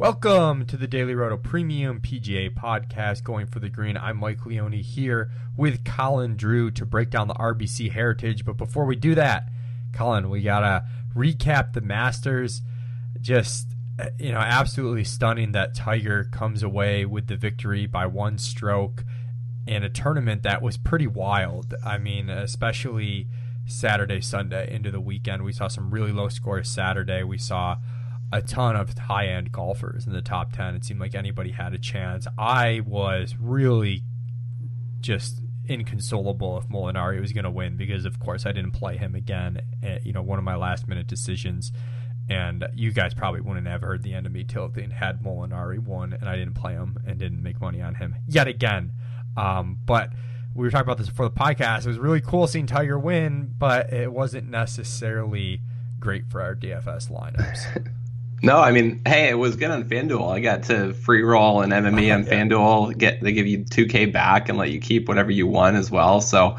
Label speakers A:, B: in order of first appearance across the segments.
A: Welcome to the Daily Roto Premium PGA podcast, going for the green. I'm Mike Leone here with Colin Drew to break down the RBC heritage. But before we do that, Colin, we gotta recap the Masters. Just uh, you know, absolutely stunning that Tiger comes away with the victory by one stroke in a tournament that was pretty wild. I mean, especially Saturday, Sunday into the weekend. We saw some really low scores Saturday. We saw a ton of high end golfers in the top 10. It seemed like anybody had a chance. I was really just inconsolable if Molinari was going to win because, of course, I didn't play him again. Eh, you know, one of my last minute decisions. And you guys probably wouldn't have heard the end of me tilting had Molinari won and I didn't play him and didn't make money on him yet again. Um, but we were talking about this before the podcast. It was really cool seeing Tiger win, but it wasn't necessarily great for our DFS lineups.
B: No, I mean, hey, it was good on FanDuel. I got to free roll and MME on yeah. FanDuel. Get they give you 2K back and let you keep whatever you won as well. So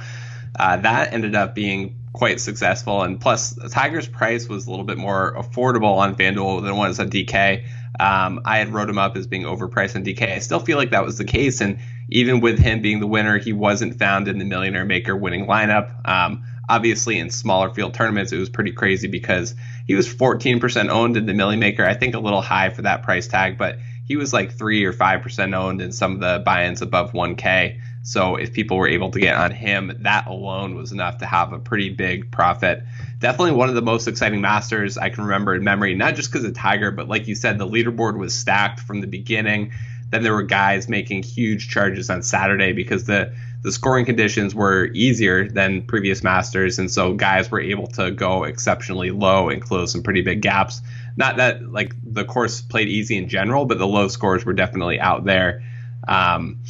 B: uh, that ended up being quite successful. And plus, Tiger's price was a little bit more affordable on FanDuel than it was on DK. Um, I had wrote him up as being overpriced on DK. I still feel like that was the case. And even with him being the winner, he wasn't found in the Millionaire Maker winning lineup. Um, obviously, in smaller field tournaments, it was pretty crazy because he was 14% owned in the Millie Maker. I think a little high for that price tag, but he was like 3 or 5% owned in some of the buy ins above 1K. So if people were able to get on him, that alone was enough to have a pretty big profit. Definitely one of the most exciting masters I can remember in memory, not just because of Tiger, but like you said, the leaderboard was stacked from the beginning. Then there were guys making huge charges on Saturday because the the scoring conditions were easier than previous masters, and so guys were able to go exceptionally low and close some pretty big gaps. Not that like the course played easy in general, but the low scores were definitely out there. Um,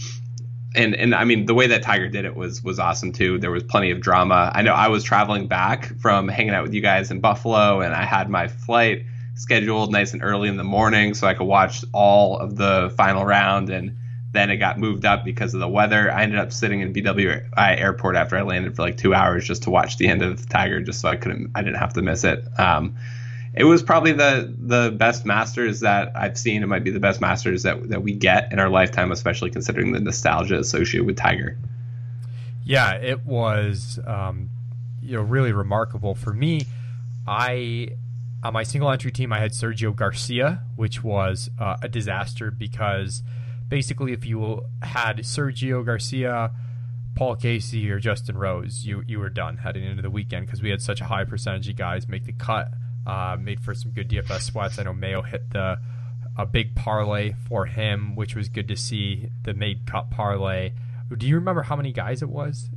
B: and and I mean the way that Tiger did it was was awesome too. There was plenty of drama. I know I was traveling back from hanging out with you guys in Buffalo, and I had my flight scheduled nice and early in the morning so I could watch all of the final round and then it got moved up because of the weather. I ended up sitting in BWI airport after I landed for like two hours just to watch the end of Tiger, just so I couldn't, I didn't have to miss it. Um, it was probably the the best Masters that I've seen. It might be the best Masters that that we get in our lifetime, especially considering the nostalgia associated with Tiger.
A: Yeah, it was, um, you know, really remarkable for me. I on my single entry team, I had Sergio Garcia, which was uh, a disaster because basically if you had Sergio Garcia, Paul Casey, or Justin Rose, you you were done heading into the weekend because we had such a high percentage of guys make the cut. Uh, made for some good DFS sweats. I know Mayo hit the a big parlay for him, which was good to see. The made cut parlay. Do you remember how many guys it was?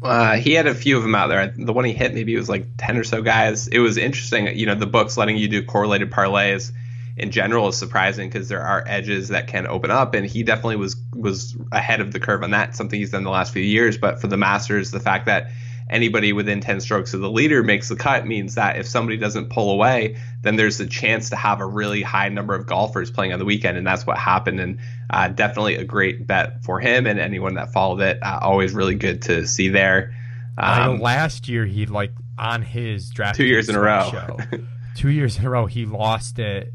B: Uh, he had a few of them out there. The one he hit, maybe it was like ten or so guys. It was interesting. You know, the books letting you do correlated parlays in general is surprising because there are edges that can open up, and he definitely was was ahead of the curve on that. Something he's done the last few years. But for the Masters, the fact that anybody within 10 strokes of the leader makes the cut means that if somebody doesn't pull away, then there's a chance to have a really high number of golfers playing on the weekend. And that's what happened. And uh, definitely a great bet for him and anyone that followed it. Uh, always really good to see there.
A: Um, last year, he like on his draft
B: two years in a row.
A: Show, two years in a row, he lost it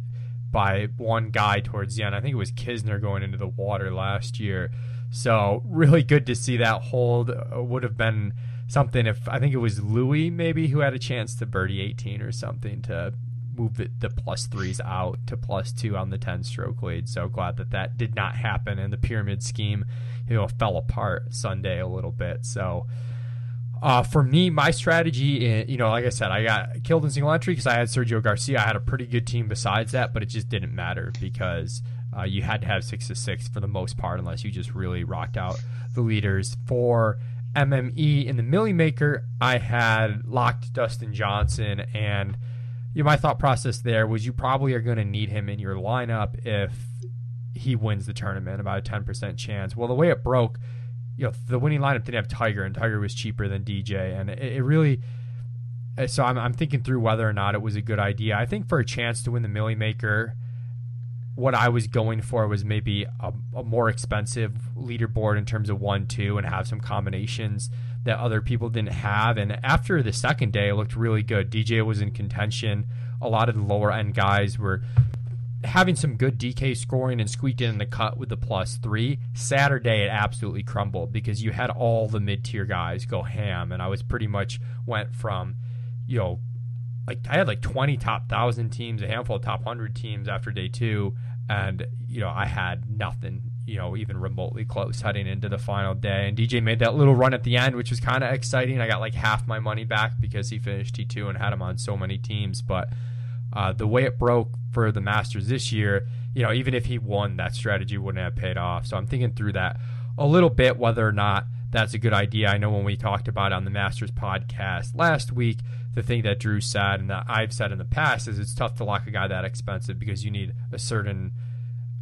A: by one guy towards the end. I think it was Kisner going into the water last year. So really good to see that hold. Uh, would have been something if I think it was Louis maybe who had a chance to birdie 18 or something to move it, the plus threes out to plus two on the 10 stroke lead. So glad that that did not happen and the pyramid scheme you know fell apart Sunday a little bit. So uh, for me, my strategy, eh, you know, like I said, I got killed in single entry because I had Sergio Garcia. I had a pretty good team besides that, but it just didn't matter because uh, you had to have six to six for the most part, unless you just really rocked out the leaders. For MME in the Millie Maker, I had locked Dustin Johnson, and you know, my thought process there was you probably are going to need him in your lineup if he wins the tournament, about a ten percent chance. Well, the way it broke you know the winning lineup didn't have Tiger, and Tiger was cheaper than DJ, and it, it really. Uh, so I'm, I'm thinking through whether or not it was a good idea. I think for a chance to win the Millie Maker, what I was going for was maybe a, a, more expensive leaderboard in terms of one, two, and have some combinations that other people didn't have. And after the second day, it looked really good. DJ was in contention. A lot of the lower end guys were having some good DK scoring and squeaked in the cut with the plus three. Saturday it absolutely crumbled because you had all the mid tier guys go ham, and I was pretty much went from, you know, like I had like 20 top thousand teams, a handful of top hundred teams after day two, and you know I had nothing, you know, even remotely close heading into the final day. And DJ made that little run at the end, which was kind of exciting. I got like half my money back because he finished T2 and had him on so many teams, but uh, the way it broke for the Masters this year, you know, even if he won, that strategy wouldn't have paid off. So I'm thinking through that a little bit, whether or not that's a good idea. I know when we talked about it on the Masters podcast last week, the thing that Drew said and that I've said in the past is it's tough to lock a guy that expensive because you need a certain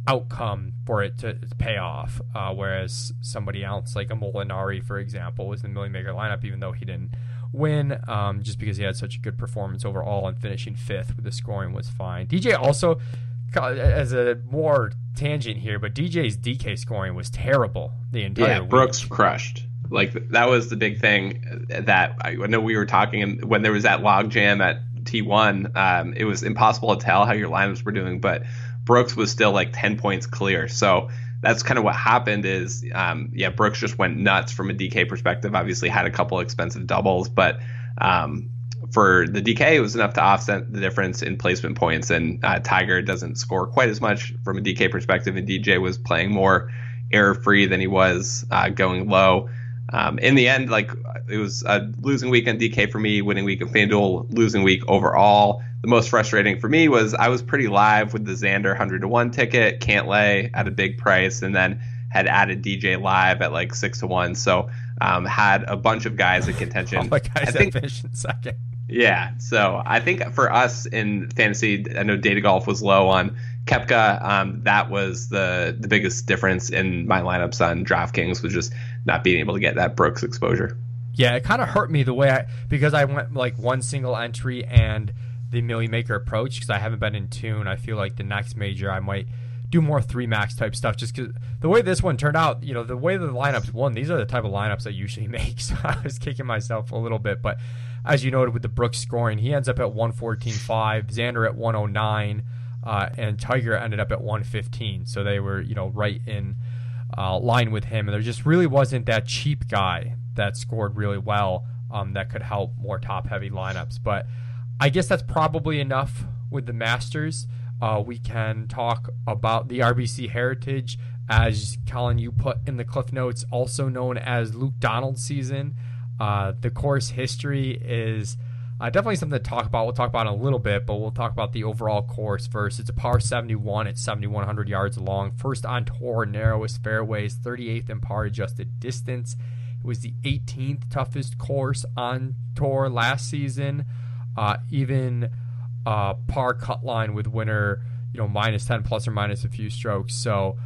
A: outcome for it to, pay off. Uh, whereas somebody else, like a Molinari, for example, was in the Millie Maker lineup, even though he didn't win um, just because he had such a good performance overall and finishing fifth with the scoring was fine. DJ also, as a more tangent here, but DJ's DK scoring was terrible the entire yeah,
B: week. Brooks crushed. Like that was the big thing that I know we were talking and when there was that log jam at T1. Um, it was impossible to tell how your lineups were doing, but Brooks was still like 10 points clear. So that's kind of what happened is um, yeah brooks just went nuts from a dk perspective obviously had a couple expensive doubles but um, for the dk it was enough to offset the difference in placement points and uh, tiger doesn't score quite as much from a dk perspective and dj was playing more error free than he was uh, going low um, in the end like it was a losing week on dk for me winning week of fanduel losing week overall the most frustrating for me was I was pretty live with the Xander 100 to 1 ticket, Cantlay at a big price, and then had added DJ live at like 6 to 1. So um, had a bunch of guys in contention.
A: All the guys I think, second.
B: Yeah. So I think for us in fantasy, I know data golf was low on Koepka. Um, that was the the biggest difference in my lineups on DraftKings was just not being able to get that Brooks exposure.
A: Yeah, it kind of hurt me the way I because I went like one single entry and – the Millie Maker approach because I haven't been in tune. I feel like the next major I might do more three max type stuff just because the way this one turned out, you know, the way the lineups won, these are the type of lineups I usually make. So I was kicking myself a little bit. But as you noted with the Brooks scoring, he ends up at 114.5, Xander at 109, uh, and Tiger ended up at 115. So they were, you know, right in uh, line with him. And there just really wasn't that cheap guy that scored really well um, that could help more top heavy lineups. But I guess that's probably enough with the Masters. Uh, we can talk about the RBC Heritage, as Colin, you put in the Cliff Notes, also known as Luke Donald season. Uh, the course history is uh, definitely something to talk about. We'll talk about in a little bit, but we'll talk about the overall course first. It's a par 71 at 7,100 yards long. First on tour, narrowest fairways, 38th in par adjusted distance. It was the 18th toughest course on tour last season uh, even uh, par cut line with winner, you know, minus 10 plus or minus a few strokes. So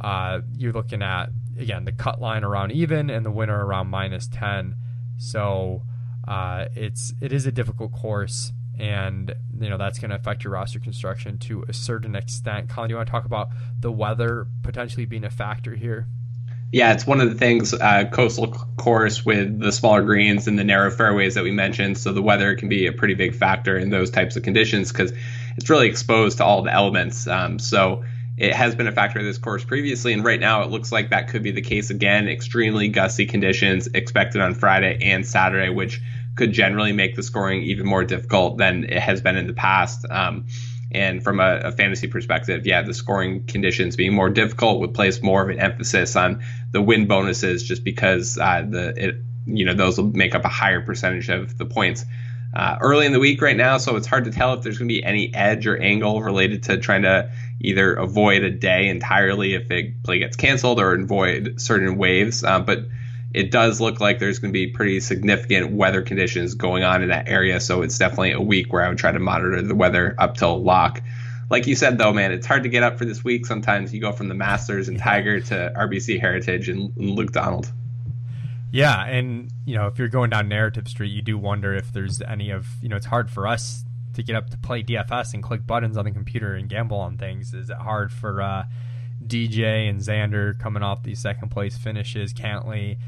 A: uh, you're looking at, again, the cut line around even and the winner around minus 10. So uh, it's it is a difficult course, and you know that's going to affect your roster construction to a certain extent. Colin, do you want to talk about the weather potentially being a factor here?
B: Yeah, it's one of the things uh, coastal course with the smaller greens and the narrow fairways that we mentioned. So the weather can be a pretty big factor in those types of conditions because it's really exposed to all the elements. Um, so it has been a factor of this course previously, and right now it looks like that could be the case again. Extremely gusty conditions expected on Friday and Saturday, which could generally make the scoring even more difficult than it has been in the past. Um, and from a, a, fantasy perspective, yeah, the scoring conditions being more difficult would place more of an emphasis on the win bonuses, just because uh, the it, you know those will make up a higher percentage of the points. Uh, early in the week right now, so it's hard to tell if there's going to be any edge or angle related to trying to either avoid a day entirely if a play gets canceled or avoid certain waves. Uh, but it does look like there's going to be pretty significant weather conditions going on in that area. So it's definitely a week where I would try to monitor the weather up till lock. Like you said, though, man, it's hard to get up for this week. Sometimes you go from the Masters and Tiger to RBC Heritage and, Luke Donald.
A: Yeah, and you know if you're going down Narrative Street, you do wonder if there's any of you know it's hard for us to get up to play DFS and click buttons on the computer and gamble on things. Is it hard for uh, DJ and Xander coming off these second place finishes? Cantlay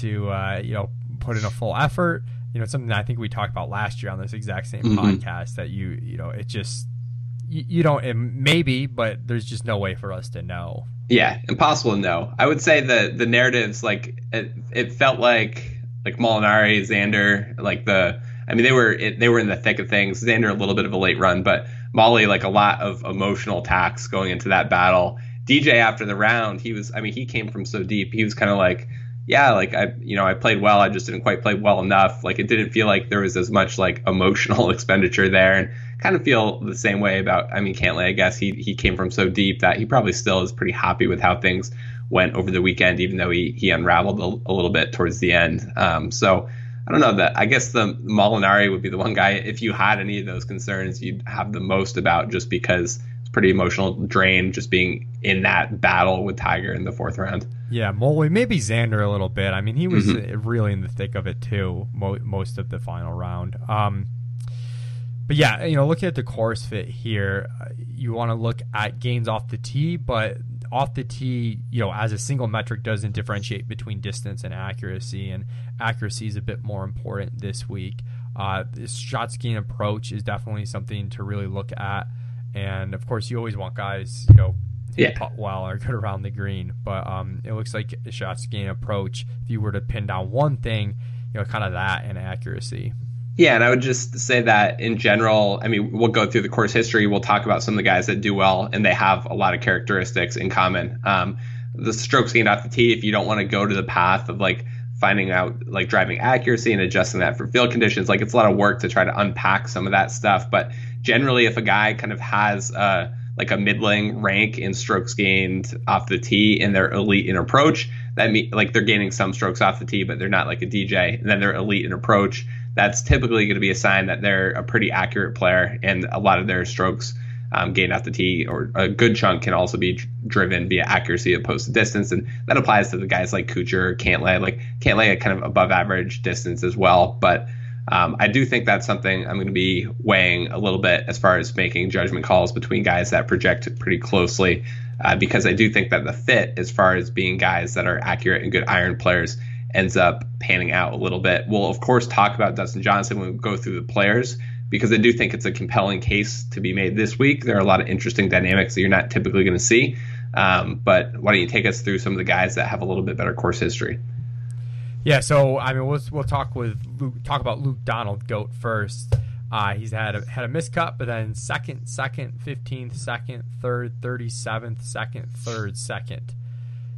A: to uh, you know put in a full effort. You know, something that I think we talked about last year on this exact same mm-hmm. podcast that you you know it just you, you don't maybe, but there's just no way for us to know.
B: Yeah, impossible to know. I would say the the narratives like it, it felt like like Molinari, Xander, like the I mean they were it, they were in the thick of things. Xander a little bit of a late run, but Molly like a lot of emotional attacks going into that battle. DJ after the round, he was I mean he came from so deep. He was kind of like yeah, like I, you know, I played well. I just didn't quite play well enough. Like it didn't feel like there was as much like emotional expenditure there, and kind of feel the same way about. I mean, Cantlay. I guess he he came from so deep that he probably still is pretty happy with how things went over the weekend, even though he he unraveled a, a little bit towards the end. Um, so I don't know that. I guess the Molinari would be the one guy. If you had any of those concerns, you'd have the most about just because pretty emotional drain just being in that battle with Tiger in the fourth round.
A: Yeah, Molly, maybe Xander a little bit. I mean, he was mm-hmm. really in the thick of it too, mo- most of the final round. Um, but yeah, you know, looking at the course fit here, uh, you want to look at gains off the tee, but off the tee, you know, as a single metric doesn't differentiate between distance and accuracy, and accuracy is a bit more important this week. Uh, this shot gain approach is definitely something to really look at, and of course, you always want guys, you know, yeah. putt well or good around the green. But um, it looks like a shots gain approach. If you were to pin down one thing, you know, kind of that and accuracy.
B: Yeah, and I would just say that in general, I mean, we'll go through the course history. We'll talk about some of the guys that do well, and they have a lot of characteristics in common. Um, the strokes gained off the tee, if you don't want to go to the path of like finding out like driving accuracy and adjusting that for field conditions, like it's a lot of work to try to unpack some of that stuff. But generally, if a guy kind of has uh, like a middling rank in strokes gained off the tee and they're elite in approach, that mean like they're gaining some strokes off the tee, but they're not like a DJ. And then they're elite in approach. That's typically going to be a sign that they're a pretty accurate player, and a lot of their strokes um, gained off the tee or a good chunk can also be driven via accuracy opposed to distance, and that applies to the guys like Kuchar, Cantlay, like Cantlay kind of above average distance as well, but um, I do think that's something I'm going to be weighing a little bit as far as making judgment calls between guys that project pretty closely, uh, because I do think that the fit, as far as being guys that are accurate and good iron players, ends up panning out a little bit. We'll of course talk about Dustin Johnson when we go through the players, because I do think it's a compelling case to be made this week. There are a lot of interesting dynamics that you're not typically going to see. Um, but why don't you take us through some of the guys that have a little bit better course history?
A: Yeah, so I mean, we'll we'll talk with Luke, talk about Luke Donald Goat first. Uh, he's had a, had a miscut, but then second, second, fifteenth, second, third, thirty seventh, second, third, second.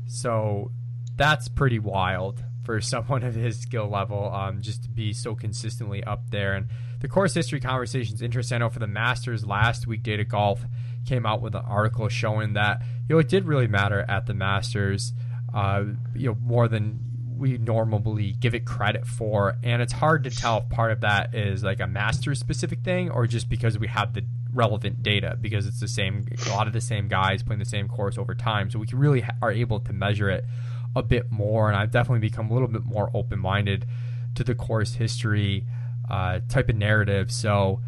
A: So that's pretty wild for someone of his skill level, um, just to be so consistently up there. And the course history conversation is interesting. I know for the Masters last week, Data Golf came out with an article showing that you know it did really matter at the Masters. Uh, you know more than we normally give it credit for, and it's hard to tell if part of that is like a master specific thing or just because we have the relevant data because it's the same a lot of the same guys playing the same course over time, so we can really are able to measure it a bit more. And I've definitely become a little bit more open minded to the course history uh, type of narrative. So.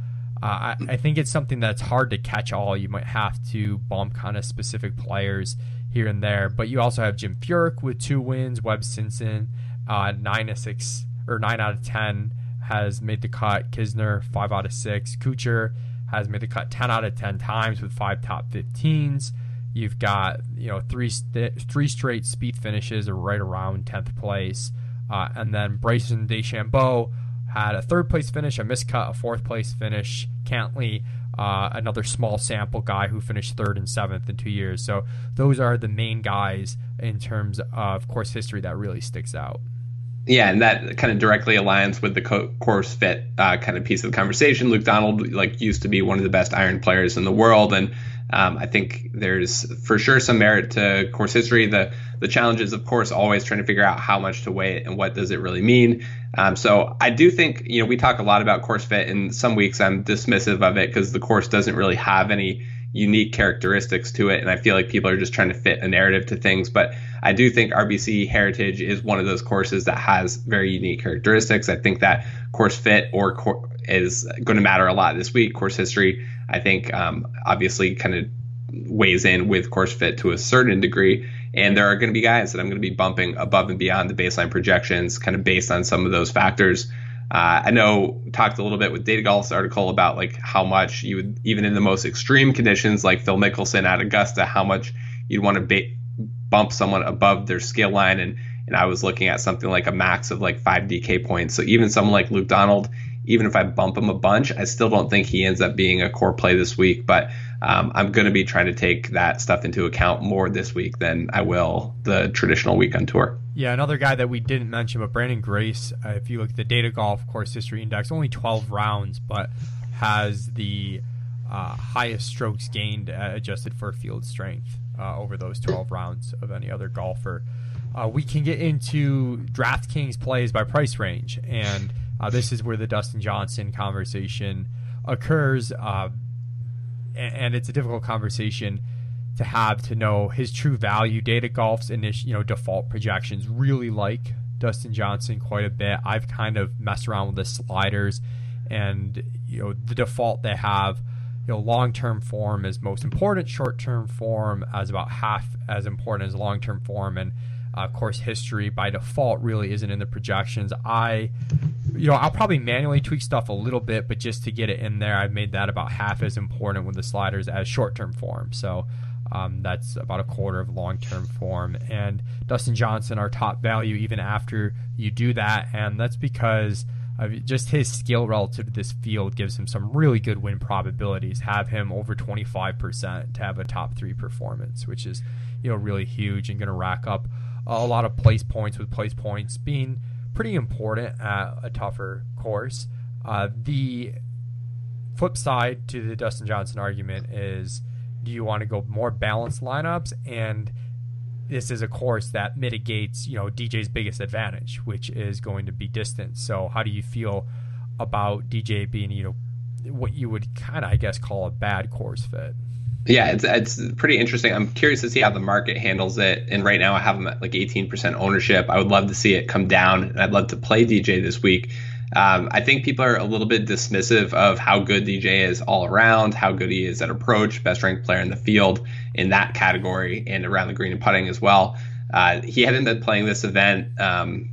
A: Uh, I, I think it's something that's hard to catch all. You might have to bump kind of specific players here and there. But you also have Jim Furyk with two wins, Webb Simpson, uh, nine to six or nine out of ten has made the cut. Kisner five out of six. Kuchar has made the cut ten out of ten times with five top 15s. You've got you know three st- three straight speed finishes are right around tenth place, uh, and then Bryson DeChambeau had a third place finish, a miscut, a fourth place finish. Cantlay uh, another small sample guy who finished third and seventh in two years. So those are the main guys in terms of course history that really sticks out.
B: Yeah, and that kind of directly aligns with the co- course fit uh, kind of piece of the conversation. Luke Donald like used to be one of the best iron players in the world, and um, I think there's for sure some merit to course history. The the challenge is, of course, always trying to figure out how much to weigh it and what does it really mean. Um, so I do think, you know, we talk a lot about course fit, and some weeks I'm dismissive of it because the course doesn't really have any unique characteristics to it, and I feel like people are just trying to fit a narrative to things. But I do think RBC Heritage is one of those courses that has very unique characteristics. I think that course fit or cor- is going to matter a lot this week. Course history, I think, um, obviously, kind of weighs in with course fit to a certain degree. And there are going to be guys that I'm going to be bumping above and beyond the baseline projections, kind of based on some of those factors. Uh, I know talked a little bit with Data Golf's article about like how much you would even in the most extreme conditions like Phil Mickelson at Augusta, how much you'd want to ba- bump someone above their skill line and and I was looking at something like a max of like five DK points. So even someone like Luke Donald, even if I bump him a bunch, I still don't think he ends up being a core play this week. But um, I'm going to be trying to take that stuff into account more this week than I will the traditional week on tour.
A: Yeah, another guy that we didn't mention, but Branden Grace, uh, if you look at the Data Golf Course History Index, only 12 rounds, but has the uh, highest strokes gained uh, adjusted for field strength uh, over those 12 rounds of any other golfer. Uh, we can get into DraftKings plays by price range, and uh, this is where the Dustin Johnson conversation occurs, and, and it's a difficult conversation to have to know his true value. Data Golf's initial, you know, default projections really like Dustin Johnson quite a bit. I've kind of messed around with the sliders, and you know, the default they have. You know, long-term form is most important. Short-term form as about half as important as long-term form, and uh, course history by default really isn't in the projections. I, you know, I'll probably manually tweak stuff a little bit, but just to get it in there, I've made that about half as important with the sliders as short-term form. So um, that's about a quarter of long term form. And Dustin Johnson, our top value, even after you do that. And that's because of just his skill relative to this field gives him some really good win probabilities. Have him over 25% to have a top three performance, which is, you know, really huge and going to rack up a lot of place points with place points being pretty important at a tougher course. Uh, the flip side to the Dustin Johnson argument is do you want to go more balanced lineups? And this is a course that mitigates, you know, DJ's biggest advantage, which is going to be distance. So how do you feel about DJ being, you know, what you would kind of, I guess, call a bad course fit?
B: Yeah, it's it's pretty interesting. I'm curious to see how the market handles it. And right now, I have them at like 18% ownership. I would love to see it come down, and I'd love to play DJ this week. Um, I think people are a little bit dismissive of how good DJ is all around, how good he is at approach, best ranked player in the field in that category, and around the green and putting as well. Uh, he hadn't been playing this event, um,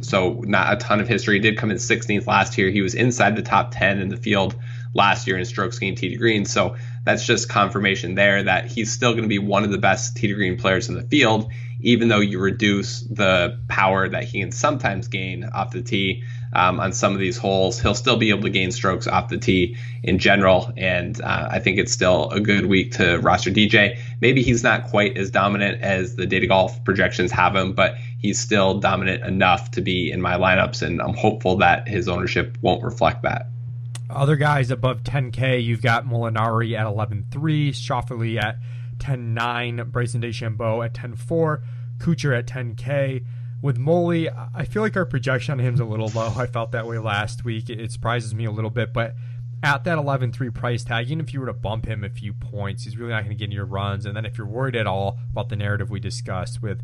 B: so not a ton of history. He did come in 16th last year. He was inside the top 10 in the field last year in strokes gained tee to green. So that's just confirmation there that he's still going to be one of the best tee to green players in the field, even though you reduce the power that he can sometimes gain off the tee um, on some of these holes. He'll still be able to gain strokes off the tee in general, and uh, I think it's still a good week to roster DJ. Maybe he's not quite as dominant as the data golf projections have him, but he's still dominant enough to be in my lineups, and I'm hopeful that his ownership won't reflect that.
A: Other guys above 10K, you've got Molinari at 11.3, Schauffele at 10.9, Bryson DeChambeau at 10.4, Kuchar at 10K with Molly, I feel like our projection on him is a little low. I felt that way last week. It, surprises me a little bit, but at that 11-3 price tag, even if you were to bump him a few points, he's really not going to get in your runs. And then if you're worried at all about the narrative we discussed with,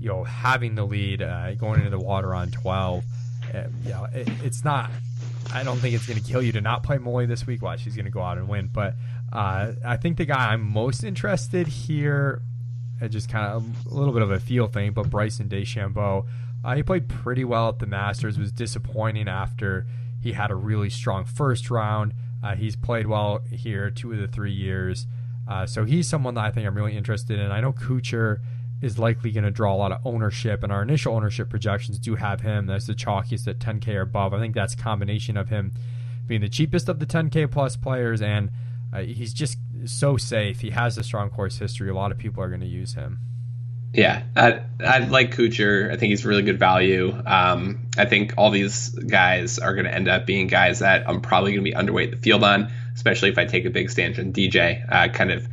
A: you know, having the lead, uh, going into the water on 12, uh, you know, it, it's not. I don't think it's going to kill you to not play Molly this week. Watch, she's going to go out and win. But uh, I think the guy I'm most interested here just kind of a little bit of a feel thing. But Bryson DeChambeau, uh, he played pretty well at the Masters. Was disappointing after he had a really strong first round. Uh, he's played well here two of the three years. Uh, so he's someone that I think I'm really interested in. I know Kuchar is likely going to draw a lot of ownership, and our initial ownership projections do have him as the chalkiest at 10K or above. I think that's a combination of him being the cheapest of the 10K plus players and uh, he's just so safe. He has a strong course history. A lot of people are going to use him.
B: Yeah, I, I like Kuchar. I think he's really good value. Um, I think all these guys are going to end up being guys that I'm probably going to be underweight the field on, especially if I take a big stance on DJ. Uh, kind of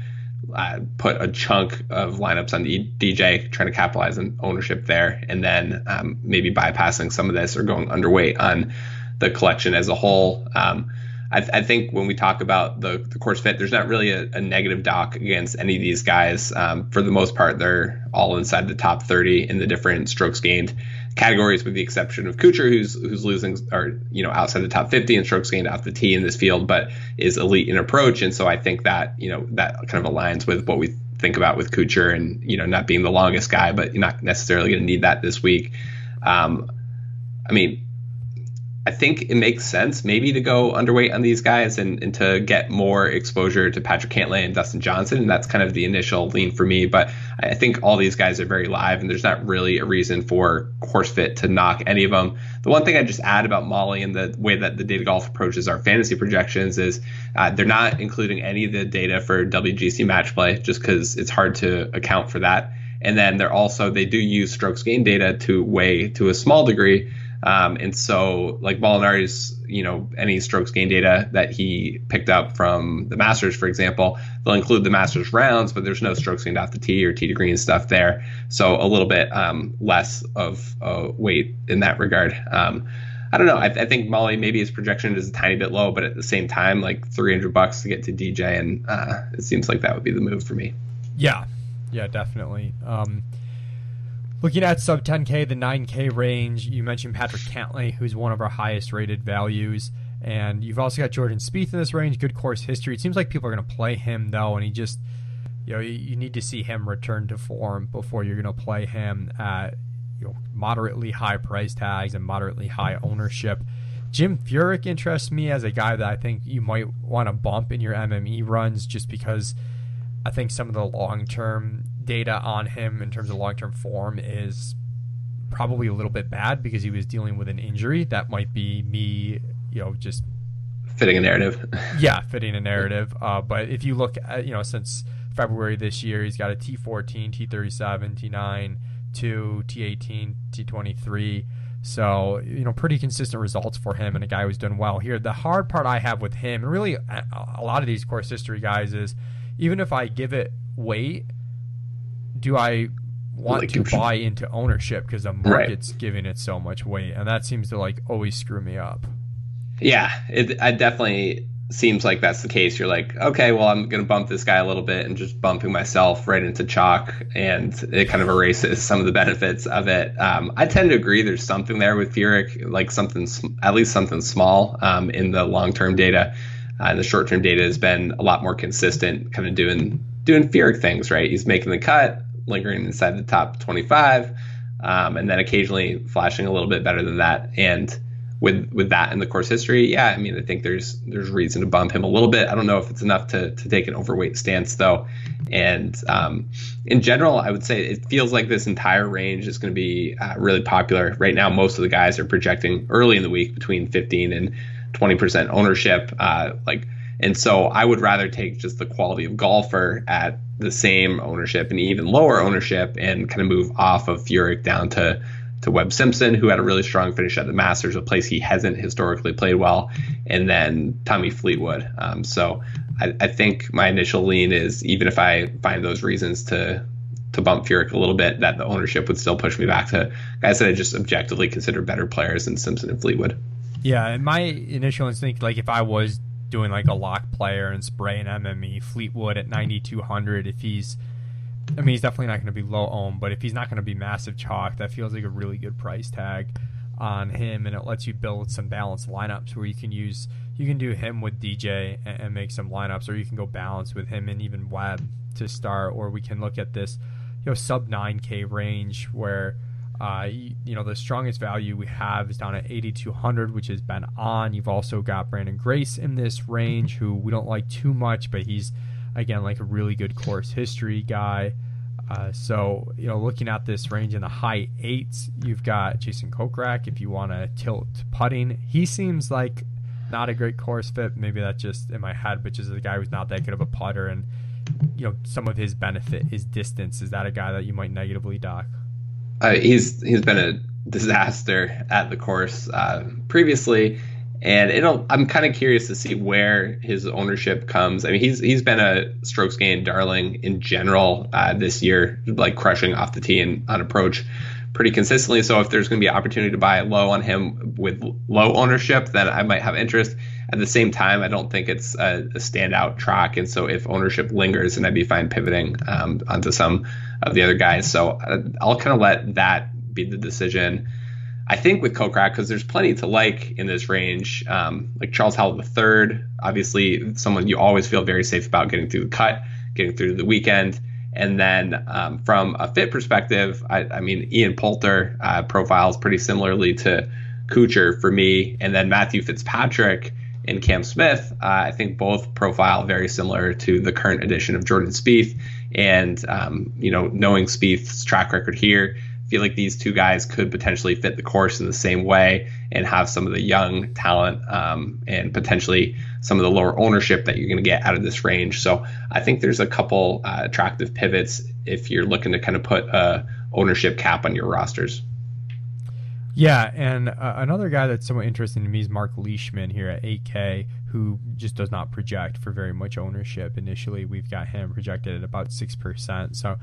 B: uh, put a chunk of lineups on the DJ, trying to capitalize on ownership there, and then um, maybe bypassing some of this or going underweight on the collection as a whole. Um, I, th- I, think when we talk about the, the course fit, there's not really a, a negative doc against any of these guys. Um, for the most part, they're all inside the top 30 in the different strokes gained categories, with the exception of Kuchar, who's who's losing or you know outside the top 50 in strokes gained off the tee in this field, but is elite in approach. And so I think that you know that kind of aligns with what we think about with Kuchar and you know not being the longest guy, but you're not necessarily going to need that this week. Um, I mean, I think it makes sense maybe to go underweight on these guys and, and to get more exposure to Patrick Cantlay and Dustin Johnson. And that's kind of the initial lean for me. But I think all these guys are very live, and there's not really a reason for CourseFit to knock any of them. The one thing I just add about Molly and the way that the data golf approaches our fantasy projections is uh, they're not including any of the data for WGC match play just because it's hard to account for that. And then they're also, they do use strokes gain data to weigh to a small degree um, and so, like Molinari's, you know, any strokes gain data that he picked up from the Masters, for example, they'll include the Masters rounds, but there's no strokes gained off the tee or tee to green stuff there. So a little bit um, less of a weight in that regard. Um, I don't know. I, I, think Molly maybe his projection is a tiny bit low, but at the same time, like 300 bucks to get to DJ, and uh, it seems like that would be the move for me.
A: Yeah, yeah, definitely. Um, Looking at sub 10K, the 9K range, you mentioned Patrick Cantlay, who's one of our highest rated values. And you've also got Jordan Spieth in this range, good course history. It seems like people are going to play him, though, and he just, you know, you need to see him return to form before you're going to play him at, you know, moderately high price tags and moderately high ownership. Jim Furyk interests me as a guy that I think you might want to bump in your MME runs just because I think some of the long term data on him in terms of long term form is probably a little bit bad because he was dealing with an injury. That might be me, you know, just
B: fitting a narrative.
A: yeah, fitting a narrative. Uh, but if you look at, you know, since February this year, he's got a T14, T37, T9, 2, T18, T23. So, you know, pretty consistent results for him and a guy who's done well here. The hard part I have with him, and really a lot of these course history guys, is even if I give it weight, do I want like, to buy into ownership because the market's right. giving it so much weight, and that seems to like always screw me up.
B: Yeah, it, it definitely seems like that's the case. You're like, okay, well, I'm going to bump this guy a little bit and just bumping myself right into chalk, and it kind of erases some of the benefits of it. Um, I tend to agree. There's something there with Furyk, like something, at least something small um, in the long term data. Uh, and the short term data has been a lot more consistent, kind of doing doing Furyk things, right? He's making the cut, lingering inside the top 25, um, and then occasionally flashing a little bit better than that. And with with that in the course history, yeah, I mean, I think there's there's reason to bump him a little bit. I don't know if it's enough to to take an overweight stance though. And um, in general, I would say it feels like this entire range is going to be uh, really popular right now. Most of the guys are projecting early in the week between 15 and 20 percent ownership. Uh, like and so I would rather take just the quality of golfer at the same ownership and even lower ownership and kind of move off of Furyk down to to Webb Simpson, who had a really strong finish at the Masters, a place he hasn't historically played well, and then Tommy Fleetwood. Um, so I, I, think my initial lean is even if I find those reasons to to bump Furyk a little bit, that the ownership would still push me back to guys that I just objectively consider better players than Simpson and Fleetwood.
A: Yeah, my initial instinct, like if I was doing like a lock player and spraying MME Fleetwood at 9200 if he's I mean he's definitely not going to be low ohm but if he's not going to be massive chalk that feels like a really good price tag on him and it lets you build some balanced lineups where you can use you can do him with DJ and, and make some lineups or you can go balance with him and even Webb to start or we can look at this you know sub 9k range where uh, you, know, the strongest value we have is down at 8,200, which has been on. You've also got Branden Grace in this range, who we don't like too much, but he's, again, like a really good course history guy. Uh, so, you know, looking at this range in the high eights, you've got Jason Kokrak if you want to tilt putting. He seems like not a great course fit. Maybe that's just in my head, but just a guy who's not that good of a putter. And, you know, some of his benefit, is distance. Is that a guy that you might negatively dock?
B: Uh, he's he's been a disaster at the course uh, previously, and it'll. I'm kind of curious to see where his ownership comes. I mean, he's he's been a strokes gain darling in general uh, this year, like crushing off the tee and on approach pretty consistently. So if there's going to be an opportunity to buy low on him with low ownership, then I might have interest. At the same time, I don't think it's a, a standout track, and so if ownership lingers, then I'd be fine pivoting um, onto some of the other guys. So uh, I'll kind of let that be the decision. I think with Kokrak, because there's plenty to like in this range, um, like Charles Howell III, obviously someone you always feel very safe about getting through the cut, getting through the weekend. And then um, from a fit perspective, I, I, mean, Ian Poulter uh, profiles pretty similarly to Kuchar for me, and then Matthew Fitzpatrick and Cam Smith. Uh, I think both profile very similar to the current edition of Jordan Spieth. And um, you know, knowing Spieth's track record here, I feel like these two guys could potentially fit the course in the same way and have some of the young talent um, and potentially some of the lower ownership that you're going to get out of this range. So I think there's a couple uh, attractive pivots if you're looking to kind of put a ownership cap on your rosters.
A: Yeah, and uh, another guy that's somewhat interesting to me is Mark Leishman here at 8K, who just does not project for very much ownership. Initially, we've got him projected at about 6%. So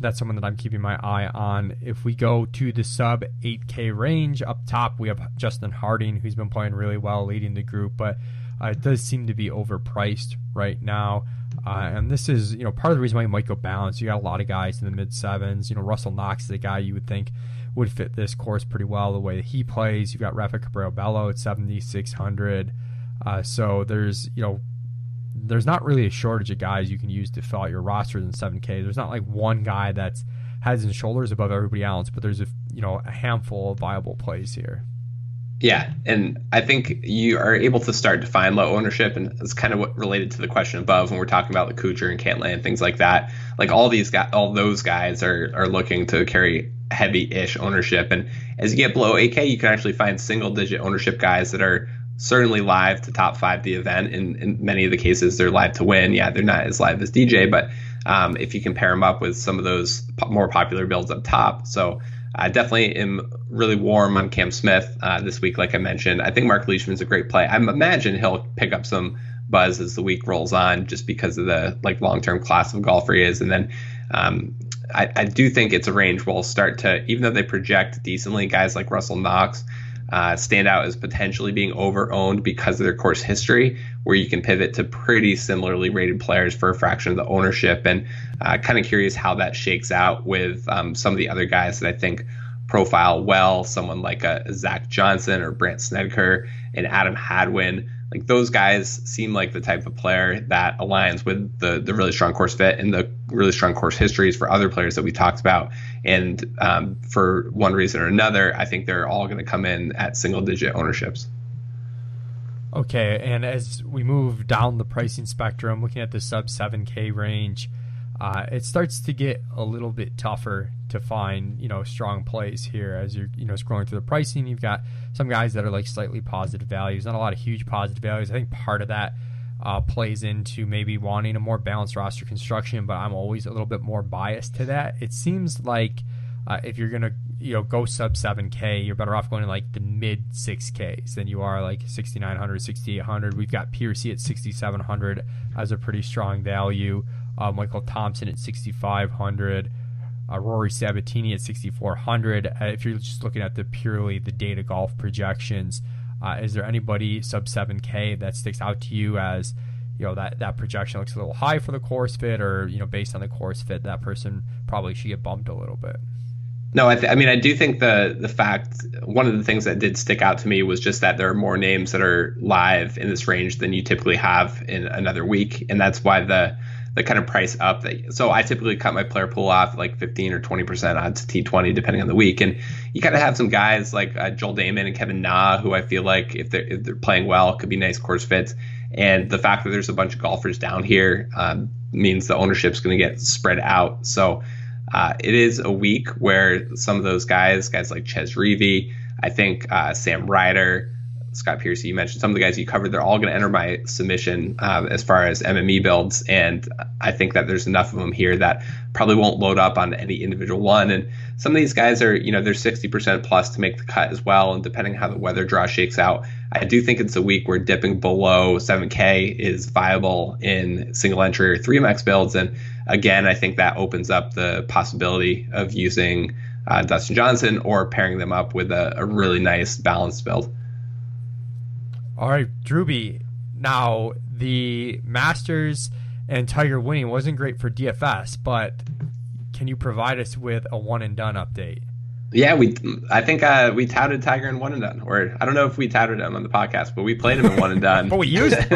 A: that's someone that I'm keeping my eye on. If we go to the sub 8K range, up top, we have Justin Harding, who's been playing really well, leading the group, but uh, it does seem to be overpriced right now. Uh, and this is, you know, part of the reason why you might go balance. You got a lot of guys in the mid sevens. You know, Russell Knox is a guy you would think would fit this course pretty well the way that he plays. You've got Rafa Cabrera Bello at 7,600. Uh, so there's, you know, there's not really a shortage of guys you can use to fill out your roster in 7K. There's not like one guy that's heads and shoulders above everybody else, but there's a, you know, a handful of viable plays here.
B: Yeah, and I think you are able to start to find low ownership, and it's kind of what related to the question above when we're talking about the Kuchar and Cantlay and things like that. Like all these guys, all those guys are are looking to carry heavy-ish ownership, and as you get below 8K, you can actually find single-digit ownership guys that are certainly live to top five the event. In, in many of the cases, they're live to win. Yeah, they're not as live as DJ, but um, if you can pair them up with some of those more popular builds up top, so I definitely am really warm on Cam Smith uh, this week, like I mentioned. I think Mark Leishman's a great play. I imagine he'll pick up some buzz as the week rolls on, just because of the like long term class of golfer he is. And then um, I, I, do think it's a range we will start to, even though they project decently, guys like Russell Knox uh, stand out as potentially being overowned because of their course history, where you can pivot to pretty similarly rated players for a fraction of the ownership. And uh, kind of curious how that shakes out with um, some of the other guys that I think profile well, someone like a, a Zach Johnson or Brandt Snedeker and Adam Hadwin like those guys seem like the type of player that aligns with the the really strong course fit and the really strong course histories for other players that we talked about. And um, for one reason or another, I think they're all going to come in at single digit ownerships.
A: Okay, and as we move down the pricing spectrum, looking at the sub 7K range, uh, it starts to get a little bit tougher to find you know strong plays here as you're you know scrolling through the pricing. You've got some guys that are like slightly positive values, not a lot of huge positive values. I think part of that uh, plays into maybe wanting a more balanced roster construction, but I'm always a little bit more biased to that. It seems like uh, if you're gonna you know go sub 7k you're better off going to like the mid 6ks than you are like 6900 6800 we've got piercy at 6700 as a pretty strong value uh, michael thompson at 6500 uh, Rory Sabbatini at 6,400. Uh, if you're just looking at the purely the data golf projections, uh, is there anybody sub 7K that sticks out to you as you know that that projection looks a little high for the course fit, or you know based on the course fit, that person probably should get bumped a little bit?
B: No, I, th- I mean I do think the the fact one of the things that did stick out to me was just that there are more names that are live in this range than you typically have in another week, and that's why the the kind of price up that so I typically cut my player pool off like 15 or 20 percent odds to T20 depending on the week. And you kind of have some guys like uh, Joel Dahmen and Kevin Na who I feel like if they're, if they're playing well could be nice course fits. And the fact that there's a bunch of golfers down here um, means the ownership's going to get spread out. So uh, it is a week where some of those guys guys like Chez Reavie I think uh, Sam Ryder Scott Piercy, you mentioned some of the guys you covered, they're all going to enter my submission uh, as far as MME builds. And I think that there's enough of them here that probably won't load up on any individual one. And some of these guys are, you know, they're 60% plus to make the cut as well. And depending how the weather draw shakes out, I do think it's a week where dipping below 7K is viable in single entry or 3MX builds. And again, I think that opens up the possibility of using uh, Dustin Johnson or pairing them up with a, a really nice balanced build.
A: All right, Drewby. Now the Masters and Tiger winning wasn't great for DFS, but can you provide us with a one and done update?
B: Yeah, we. I think uh, we touted Tiger in one and done, or I don't know if we touted him on the podcast, but we played him in one and done.
A: but we used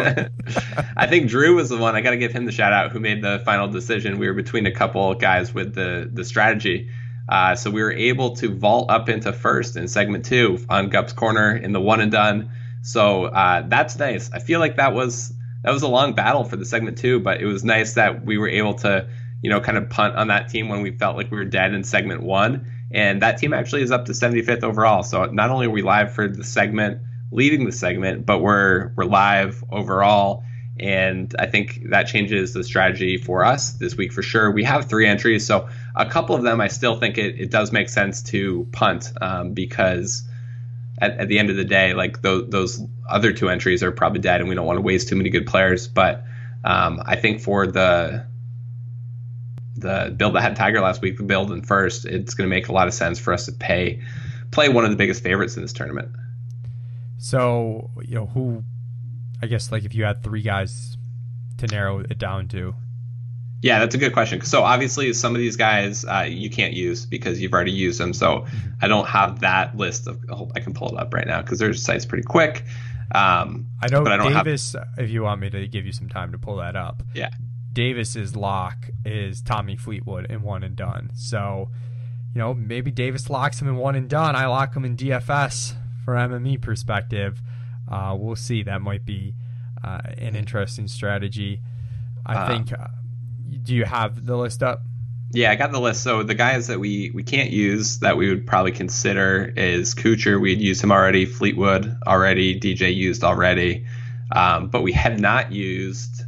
B: I think Drew was the one. I got to give him the shout out who made the final decision. We were between a couple guys with the the strategy. Uh, so we were able to vault up into first in segment two on Gup's corner in the one and done. So uh, that's nice. I feel like that was that was a long battle for the segment two, but it was nice that we were able to you know kind of punt on that team when we felt like we were dead in segment one. And that team actually is up to 75th overall. So not only are we live for the segment, leading the segment, but we're we're live overall. And I think that changes the strategy for us this week for sure. We have three entries, so a couple of them I still think it, it does make sense to punt um, because at, at, the end of the day, like those, those other two entries are probably dead, and we don't want to waste too many good players. But um, I think for the the build that had Tiger last week, the build in first, it's going to make a lot of sense for us to pay play one of the biggest favorites in this tournament.
A: So you know who, I guess like if you had three guys to narrow it down to.
B: Yeah, that's a good question. So obviously, some of these guys uh, you can't use because you've already used them. So I don't have that list of. I can pull it up right now because their site's pretty quick. Um,
A: I know, but I don't Davis. Have... If you want me to give you some time to pull that up,
B: yeah.
A: Davis's lock is Tommy Fleetwood in one and done. So, you know, maybe Davis locks him in one and done. I lock him in DFS for MME perspective. Uh, we'll see. That might be uh, an interesting strategy. I uh, think. Do you have the list up?
B: Yeah, I got the list. So the guys that we we can't use that we would probably consider is Kuchar. We'd used him already. Fleetwood already. DJ used already. Um, but we have not used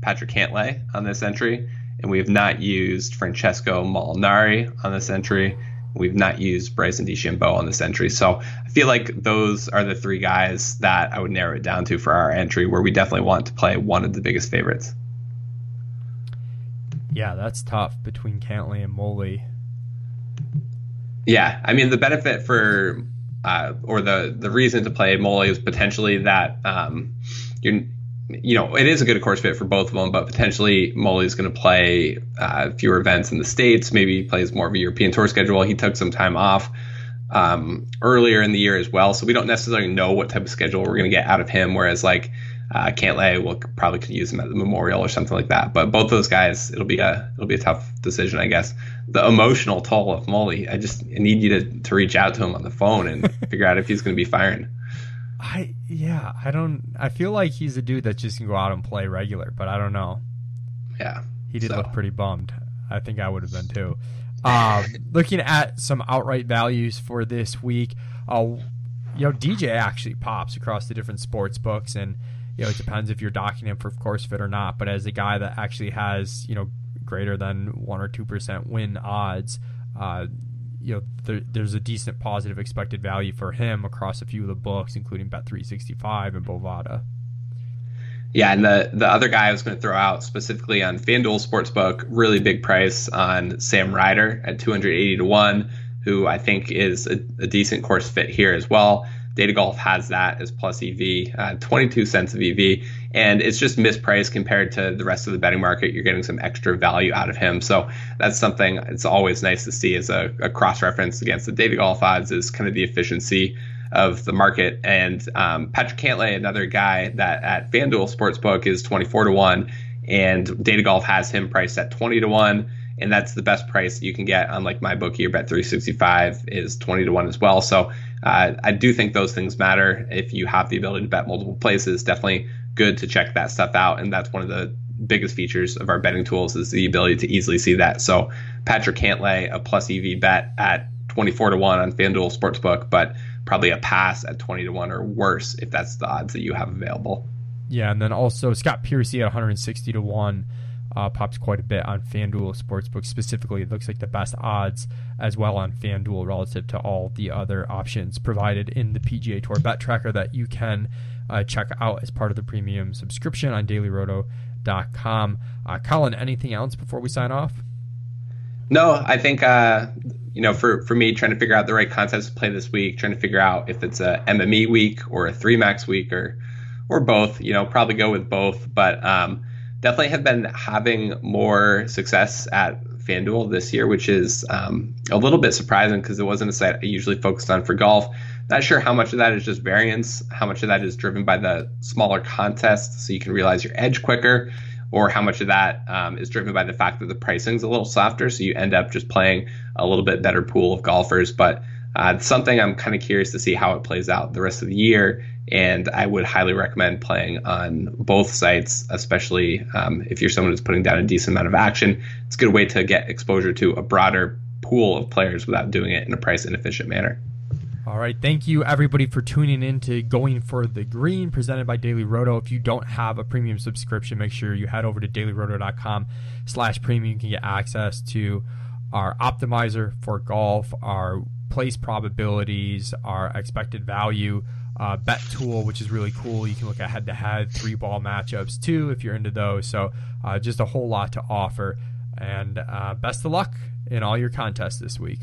B: Patrick Cantlay on this entry, and we have not used Francesco Molinari on this entry. We've not used Bryson DeChambeau on this entry. So I feel like those are the three guys that I would narrow it down to for our entry, where we definitely want to play one of the biggest favorites.
A: Yeah, that's tough between Cantlay and Moley.
B: Yeah, I mean the benefit for uh, or the the reason to play Moley is potentially that um, you're you know, it is a good course fit for both of them, but potentially Moley's going to play uh, fewer events in the States. Maybe he plays more of a European tour schedule. He took some time off um, earlier in the year as well. So we don't necessarily know what type of schedule we're going to get out of him. Whereas, like, uh, Cantlay, we'll probably could use him at the Memorial or something like that. But both those guys, it'll be a it'll be a tough decision, I guess. The emotional toll of Molly, I just need you to, to reach out to him on the phone and figure out if he's going to be firing.
A: I yeah, I don't. I feel like he's a dude that just can go out and play regular, but I don't know.
B: Yeah,
A: he did so. look pretty bummed. I think I would have been too. Um, looking at some outright values for this week, uh, you know, DJ actually pops across the different sports books, and you know, it depends if you're docking him for course fit or not. But as a guy that actually has you know greater than one or two percent win odds, uh, you know there, there's a decent positive expected value for him across a few of the books, including Bet 365 and Bovada.
B: Yeah, and the the other guy I was going to throw out specifically on FanDuel Sportsbook, really big price on Sam Ryder at 280 to one, who I think is a, a decent course fit here as well. Data Golf has that as plus EV, uh, 22 cents of EV, and it's just mispriced compared to the rest of the betting market. You're getting some extra value out of him, so that's something it's always nice to see as a, a cross reference against the Data Golf odds is kind of the efficiency of the market. And um, Patrick Cantlay, another guy that at FanDuel Sportsbook is 24 to one, and Data Golf has him priced at 20 to one and that's the best price you can get on like my bookie or bet 365 is 20 to 1 as well so uh, I do think those things matter. If you have the ability to bet multiple places, definitely good to check that stuff out. And that's one of the biggest features of our betting tools is the ability to easily see that. So Patrick Cantlay a plus EV bet at 24 to 1 on FanDuel Sportsbook, but probably a pass at 20 to 1 or worse if that's the odds that you have available.
A: Yeah, and then also Scott Piercy at 160 to 1 uh, pops quite a bit on FanDuel Sportsbook specifically. It looks like the best odds as well on FanDuel relative to all the other options provided in the PGA Tour Bet Tracker that you can uh, check out as part of the premium subscription on dailyroto.com. Uh, Colin, anything else before we sign off?
B: No, I think uh, you know for for me trying to figure out the right concepts to play this week, trying to figure out if it's a MME week or a three max week or or both. You know, probably go with both, but um, definitely have been having more success at FanDuel this year, which is um, a little bit surprising because it wasn't a site I usually focused on for golf. Not sure how much of that is just variance, how much of that is driven by the smaller contests so you can realize your edge quicker, or how much of that um, is driven by the fact that the pricing's a little softer, so you end up just playing a little bit better pool of golfers. But uh, it's something I'm kind of curious to see how it plays out the rest of the year. And I would highly recommend playing on both sites, especially um, if you're someone who's putting down a decent amount of action. It's a good way to get exposure to a broader pool of players without doing it in a price inefficient manner.
A: All right. Thank you, everybody, for tuning in to Going for the Green, presented by Daily Roto. If you don't have a premium subscription, make sure you head over to dailyroto.com slash premium. You can get access to our optimizer for golf, our place probabilities, our expected value uh, bet tool, which is really cool. You can look at head to head, three ball matchups too, if you're into those. So uh, just a whole lot to offer. And uh, best of luck in all your contests this week.